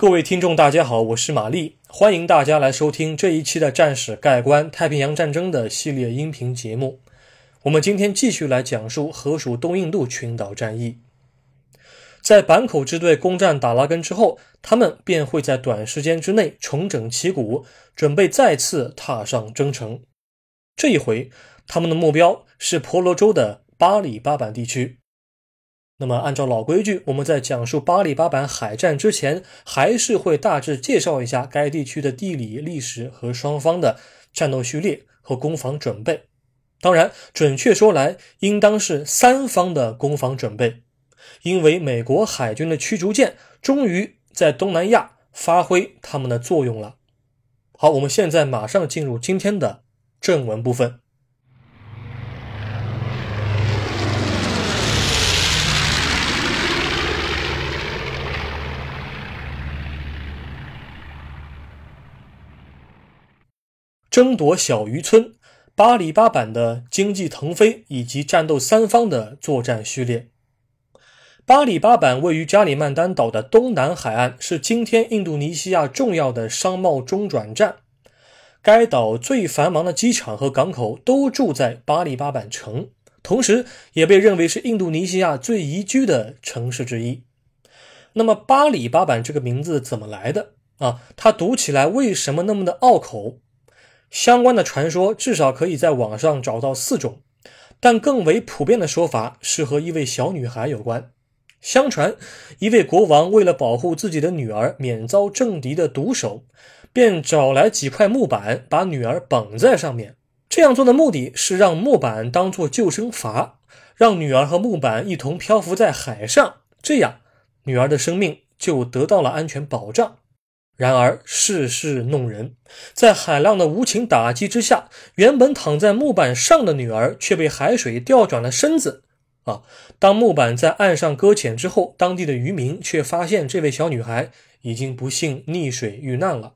各位听众，大家好，我是玛丽，欢迎大家来收听这一期的《战史概观：太平洋战争》的系列音频节目。我们今天继续来讲述荷属东印度群岛战役。在坂口支队攻占达拉根之后，他们便会在短时间之内重整旗鼓，准备再次踏上征程。这一回，他们的目标是婆罗洲的巴里巴板地区。那么，按照老规矩，我们在讲述巴里巴板海战之前，还是会大致介绍一下该地区的地理历史和双方的战斗序列和攻防准备。当然，准确说来，应当是三方的攻防准备，因为美国海军的驱逐舰终于在东南亚发挥他们的作用了。好，我们现在马上进入今天的正文部分。争夺小渔村，巴里巴板的经济腾飞以及战斗三方的作战序列。巴里巴板位于加里曼丹岛的东南海岸，是今天印度尼西亚重要的商贸中转站。该岛最繁忙的机场和港口都住在巴里巴板城，同时也被认为是印度尼西亚最宜居的城市之一。那么，巴里巴板这个名字怎么来的啊？它读起来为什么那么的拗口？相关的传说至少可以在网上找到四种，但更为普遍的说法是和一位小女孩有关。相传，一位国王为了保护自己的女儿免遭政敌的毒手，便找来几块木板，把女儿绑在上面。这样做的目的是让木板当做救生筏，让女儿和木板一同漂浮在海上，这样女儿的生命就得到了安全保障。然而世事弄人，在海浪的无情打击之下，原本躺在木板上的女儿却被海水调转了身子。啊！当木板在岸上搁浅之后，当地的渔民却发现这位小女孩已经不幸溺水遇难了。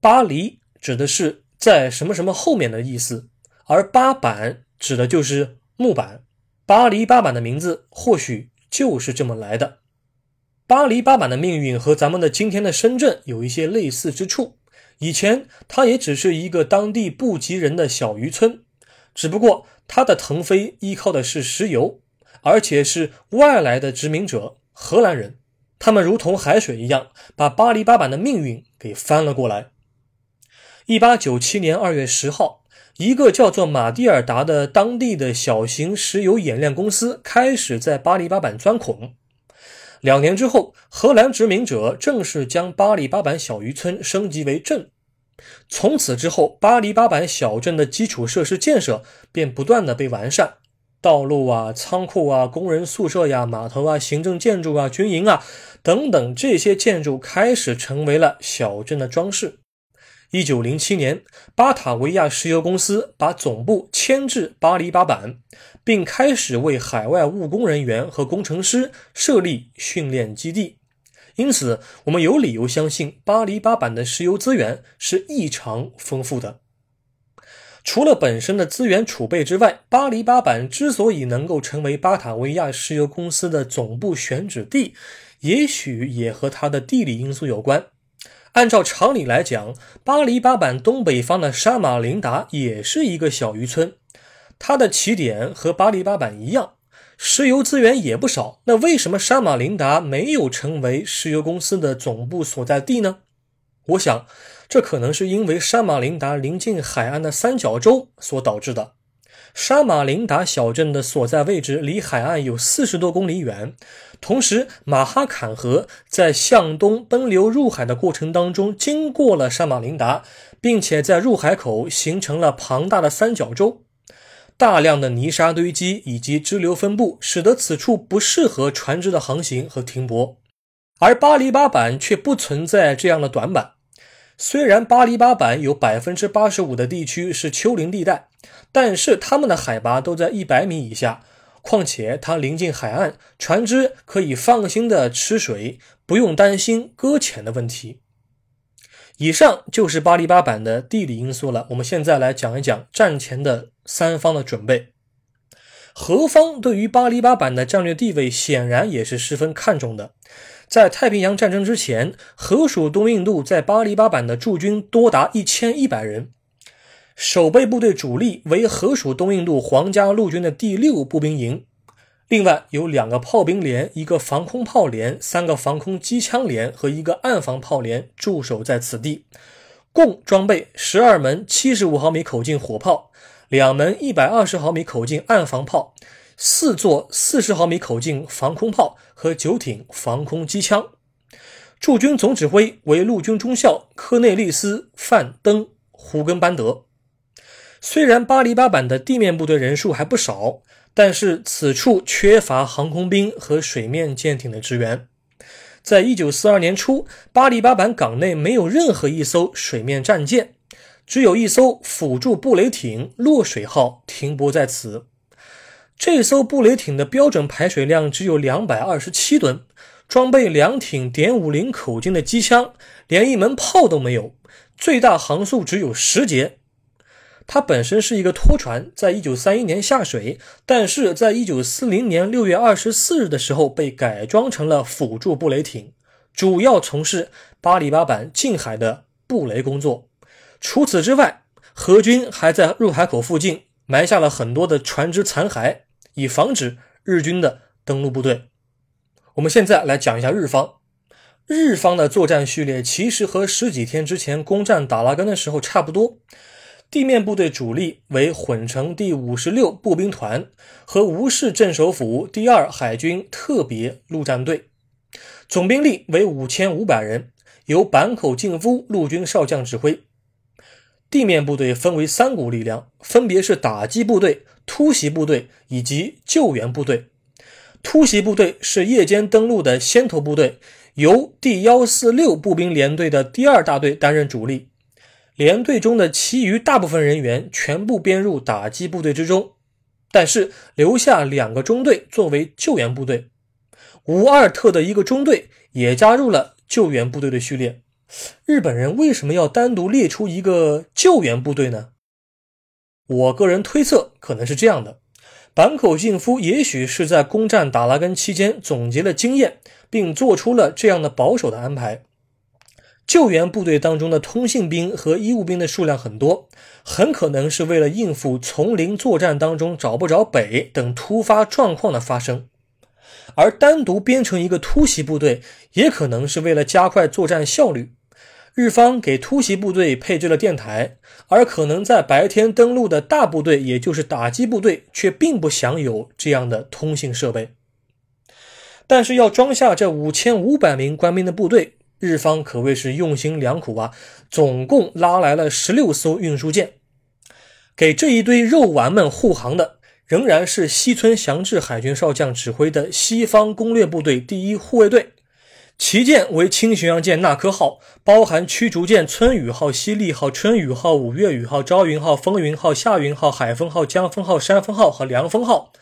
巴黎指的是在什么什么后面的意思，而八板指的就是木板。巴黎八板的名字或许就是这么来的。巴黎巴板的命运和咱们的今天的深圳有一些类似之处。以前它也只是一个当地不及人的小渔村，只不过它的腾飞依靠的是石油，而且是外来的殖民者荷兰人，他们如同海水一样，把巴黎巴板的命运给翻了过来。一八九七年二月十号，一个叫做马蒂尔达的当地的小型石油冶炼公司开始在巴黎巴板钻孔。两年之后，荷兰殖民者正式将巴黎巴板小渔村升级为镇。从此之后，巴黎巴板小镇的基础设施建设便不断的被完善，道路啊、仓库啊、工人宿舍呀、码头啊、行政建筑啊、军营啊等等这些建筑开始成为了小镇的装饰。一九零七年，巴塔维亚石油公司把总部迁至巴黎巴板，并开始为海外务工人员和工程师设立训练基地。因此，我们有理由相信巴黎巴板的石油资源是异常丰富的。除了本身的资源储备之外，巴黎巴板之所以能够成为巴塔维亚石油公司的总部选址地，也许也和它的地理因素有关。按照常理来讲，巴黎巴板东北方的沙马林达也是一个小渔村，它的起点和巴黎巴板一样，石油资源也不少。那为什么沙马林达没有成为石油公司的总部所在地呢？我想，这可能是因为沙马林达临近海岸的三角洲所导致的。沙马林达小镇的所在位置离海岸有四十多公里远，同时马哈坎河在向东奔流入海的过程当中经过了沙马林达，并且在入海口形成了庞大的三角洲。大量的泥沙堆积以及支流分布，使得此处不适合船只的航行和停泊。而巴黎巴板却不存在这样的短板。虽然巴黎巴板有百分之八十五的地区是丘陵地带，但是它们的海拔都在一百米以下。况且它临近海岸，船只可以放心的吃水，不用担心搁浅的问题。以上就是巴黎巴板的地理因素了。我们现在来讲一讲战前的三方的准备。何方对于巴黎巴板的战略地位显然也是十分看重的。在太平洋战争之前，河属东印度在巴黎巴版的驻军多达一千一百人。守备部队主力为河属东印度皇家陆军的第六步兵营，另外有两个炮兵连、一个防空炮连、三个防空机枪连和一个暗防炮连驻守在此地，共装备十二门七十五毫米口径火炮、两门一百二十毫米口径暗防炮、四座四十毫米口径防空炮和九挺防空机枪。驻军总指挥为陆军中校科内利斯·范登·胡根班德。虽然巴黎巴板的地面部队人数还不少，但是此处缺乏航空兵和水面舰艇的支援。在一九四二年初，巴黎巴板港内没有任何一艘水面战舰，只有一艘辅助布雷艇“落水号”停泊在此。这艘布雷艇的标准排水量只有两百二十七吨，装备两挺点五零口径的机枪，连一门炮都没有，最大航速只有十节。它本身是一个拖船，在一九三一年下水，但是在一九四零年六月二十四日的时候被改装成了辅助布雷艇，主要从事巴里巴板近海的布雷工作。除此之外，荷军还在入海口附近埋下了很多的船只残骸，以防止日军的登陆部队。我们现在来讲一下日方，日方的作战序列其实和十几天之前攻占达拉根的时候差不多。地面部队主力为混成第五十六步兵团和吴氏镇守府第二海军特别陆战队，总兵力为五千五百人，由坂口敬夫陆军少将指挥。地面部队分为三股力量，分别是打击部队、突袭部队以及救援部队。突袭部队是夜间登陆的先头部队，由第幺四六步兵联队的第二大队担任主力。连队中的其余大部分人员全部编入打击部队之中，但是留下两个中队作为救援部队。五二特的一个中队也加入了救援部队的序列。日本人为什么要单独列出一个救援部队呢？我个人推测，可能是这样的：坂口信夫也许是在攻占达拉根期间总结了经验，并做出了这样的保守的安排。救援部队当中的通信兵和医务兵的数量很多，很可能是为了应付丛林作战当中找不着北等突发状况的发生；而单独编成一个突袭部队，也可能是为了加快作战效率。日方给突袭部队配置了电台，而可能在白天登陆的大部队，也就是打击部队，却并不享有这样的通信设备。但是要装下这五千五百名官兵的部队。日方可谓是用心良苦啊，总共拉来了十六艘运输舰，给这一堆肉丸们护航的，仍然是西村祥治海军少将指挥的西方攻略部队第一护卫队，旗舰为轻巡洋舰纳科号，包含驱逐舰春雨号、西丽号、春雨号、五月雨号、朝云号、风云号、夏云号、海风号、江风号、山风号和凉风号，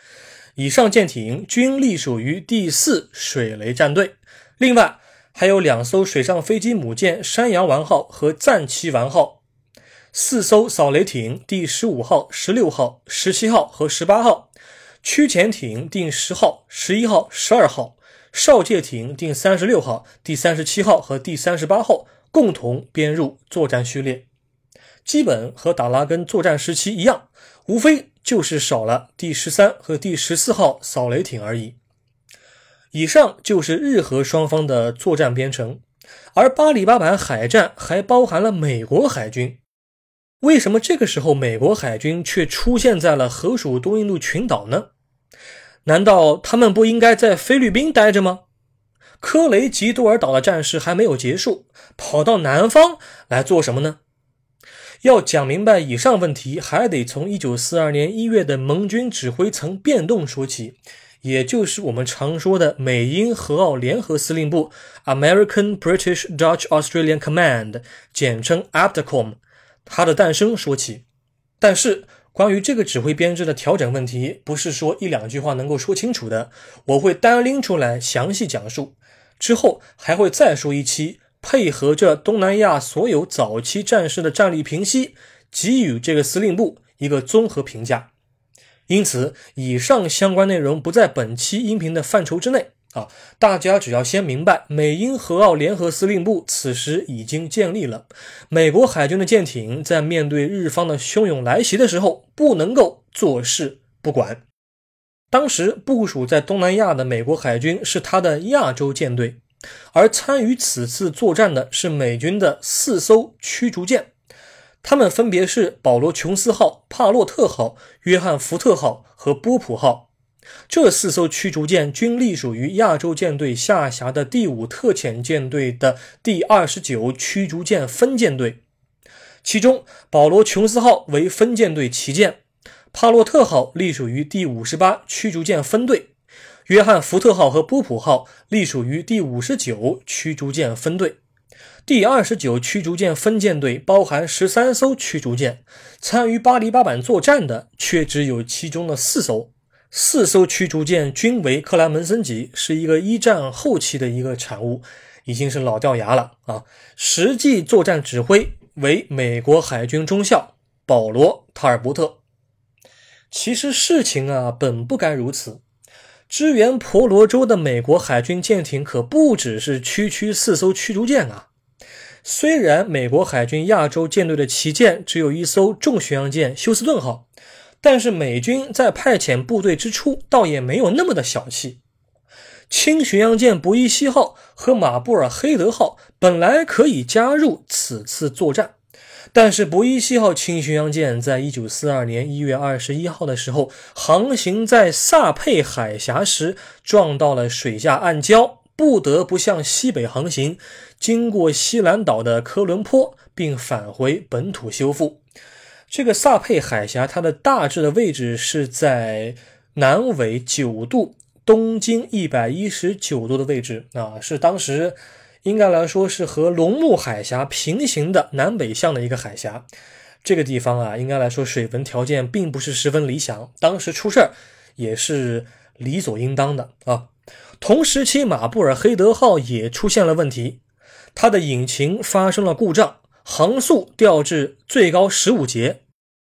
以上舰艇均隶属于第四水雷战队，另外。还有两艘水上飞机母舰“山羊丸号”和“赞旗丸号”，四艘扫雷艇第十五号、十六号、十七号和十八号，驱潜艇第十号、十一号、十二号，哨戒艇第三十六号、第三十七号和第三十八号共同编入作战序列，基本和达拉根作战时期一样，无非就是少了第十三和第十四号扫雷艇而已。以上就是日俄双方的作战编程，而巴里巴版海战还包含了美国海军。为什么这个时候美国海军却出现在了河属东印度群岛呢？难道他们不应该在菲律宾待着吗？科雷吉多尔岛的战事还没有结束，跑到南方来做什么呢？要讲明白以上问题，还得从1942年1月的盟军指挥层变动说起。也就是我们常说的美英荷澳联合司令部 （American British Dutch Australian Command），简称 ABDCOM，它的诞生说起。但是关于这个指挥编制的调整问题，不是说一两句话能够说清楚的。我会单拎出来详细讲述，之后还会再说一期，配合着东南亚所有早期战士的战力评析，给予这个司令部一个综合评价。因此，以上相关内容不在本期音频的范畴之内。啊。大家只要先明白，美英荷澳联合司令部此时已经建立了，美国海军的舰艇在面对日方的汹涌来袭的时候，不能够坐视不管。当时部署在东南亚的美国海军是他的亚洲舰队，而参与此次作战的是美军的四艘驱逐舰。他们分别是保罗·琼斯号、帕洛特号、约翰·福特号和波普号。这四艘驱逐舰均隶属于亚洲舰队下辖的第五特遣舰队的第二十九驱逐舰分舰队。其中，保罗·琼斯号为分舰队旗舰，帕洛特号隶属于第五十八驱逐舰分队，约翰·福特号和波普号隶属于第五十九驱逐舰分队。第二十九驱逐舰分舰队包含十三艘驱逐舰，参与巴黎巴板作战的却只有其中的四艘。四艘驱逐舰均为克莱门森级，是一个一战后期的一个产物，已经是老掉牙了啊！实际作战指挥为美国海军中校保罗·塔尔伯特。其实事情啊，本不该如此。支援婆罗洲的美国海军舰艇可不只是区区四艘驱逐舰啊。虽然美国海军亚洲舰队的旗舰只有一艘重巡洋舰休斯顿号，但是美军在派遣部队之初，倒也没有那么的小气。轻巡洋舰伯伊西号和马布尔黑德号本来可以加入此次作战，但是伯伊西号轻巡洋舰在一九四二年一月二十一号的时候，航行在萨佩海峡时撞到了水下暗礁。不得不向西北航行，经过西兰岛的科伦坡，并返回本土修复。这个萨佩海峡，它的大致的位置是在南纬九度、东经一百一十九度的位置啊，是当时应该来说是和龙目海峡平行的南北向的一个海峡。这个地方啊，应该来说水文条件并不是十分理想，当时出事儿也是理所应当的啊。同时期，马布尔黑德号也出现了问题，它的引擎发生了故障，航速掉至最高十五节。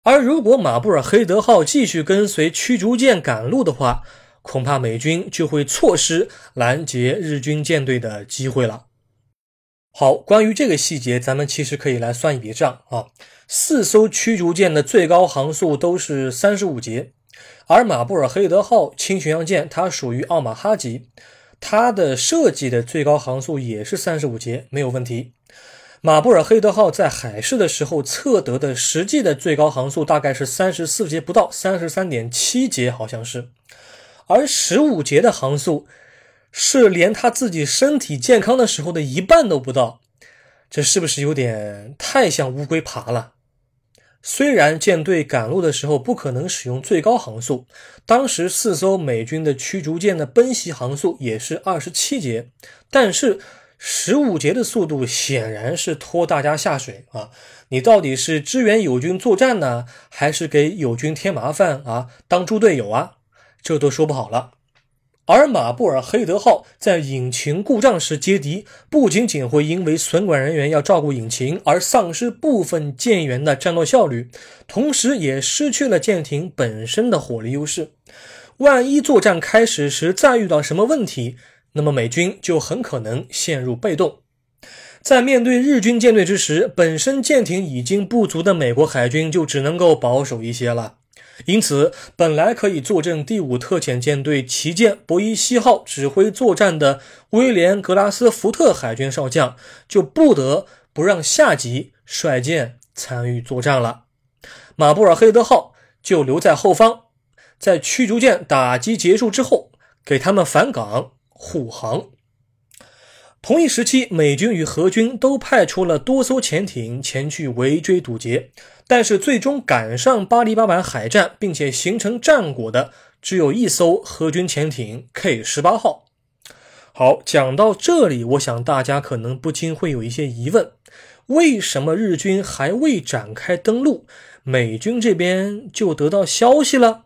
而如果马布尔黑德号继续跟随驱逐舰赶路的话，恐怕美军就会错失拦截日军舰队的机会了。好，关于这个细节，咱们其实可以来算一笔账啊。四艘驱逐舰的最高航速都是三十五节。而马布尔黑德号轻巡洋舰，它属于奥马哈级，它的设计的最高航速也是三十五节，没有问题。马布尔黑德号在海试的时候测得的实际的最高航速大概是三十四节不到，三十三点七节好像是。而十五节的航速是连他自己身体健康的时候的一半都不到，这是不是有点太像乌龟爬了？虽然舰队赶路的时候不可能使用最高航速，当时四艘美军的驱逐舰的奔袭航速也是二十七节，但是十五节的速度显然是拖大家下水啊！你到底是支援友军作战呢，还是给友军添麻烦啊？当猪队友啊？这都说不好了。而马布尔黑德号在引擎故障时接敌，不仅仅会因为损管人员要照顾引擎而丧失部分舰员的战斗效率，同时也失去了舰艇本身的火力优势。万一作战开始时再遇到什么问题，那么美军就很可能陷入被动。在面对日军舰队之时，本身舰艇已经不足的美国海军就只能够保守一些了。因此，本来可以坐镇第五特遣舰队旗舰伯伊西号指挥作战的威廉·格拉斯福特海军少将，就不得不让下级率舰参与作战了。马布尔黑德号就留在后方，在驱逐舰打击结束之后，给他们返港护航。同一时期，美军与荷军都派出了多艘潜艇前去围追堵截，但是最终赶上巴黎巴板海战并且形成战果的只有一艘荷军潜艇 K 十八号。好，讲到这里，我想大家可能不禁会有一些疑问：为什么日军还未展开登陆，美军这边就得到消息了？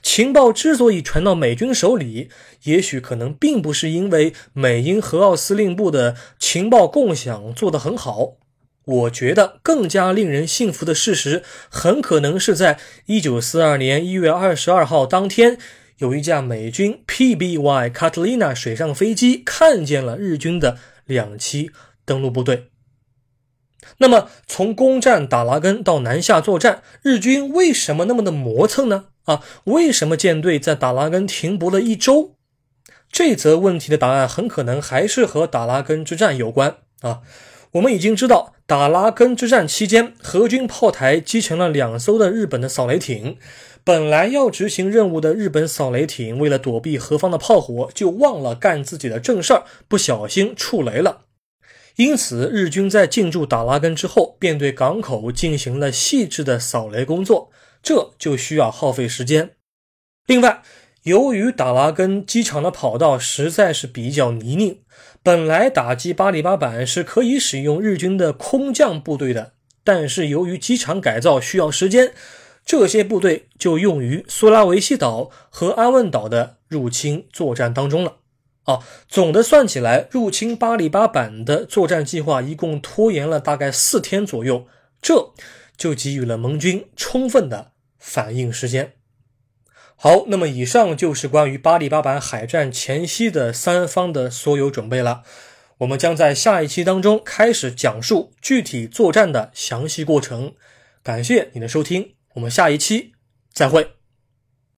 情报之所以传到美军手里，也许可能并不是因为美英荷澳司令部的情报共享做得很好。我觉得更加令人信服的事实，很可能是在1942年1月22号当天，有一架美军 PBY 卡特琳娜水上飞机看见了日军的两栖登陆部队。那么，从攻占达拉根到南下作战，日军为什么那么的磨蹭呢？啊，为什么舰队在达拉根停泊了一周？这则问题的答案很可能还是和达拉根之战有关啊。我们已经知道，达拉根之战期间，荷军炮台击沉了两艘的日本的扫雷艇。本来要执行任务的日本扫雷艇，为了躲避何方的炮火，就忘了干自己的正事儿，不小心触雷了。因此，日军在进驻达拉根之后，便对港口进行了细致的扫雷工作，这就需要耗费时间。另外，由于达拉根机场的跑道实在是比较泥泞，本来打击巴里巴板是可以使用日军的空降部队的，但是由于机场改造需要时间，这些部队就用于苏拉维西岛和安汶岛的入侵作战当中了。啊，总的算起来，入侵巴里巴板的作战计划一共拖延了大概四天左右，这就给予了盟军充分的反应时间。好，那么以上就是关于巴里巴板海战前夕的三方的所有准备了。我们将在下一期当中开始讲述具体作战的详细过程。感谢你的收听，我们下一期再会。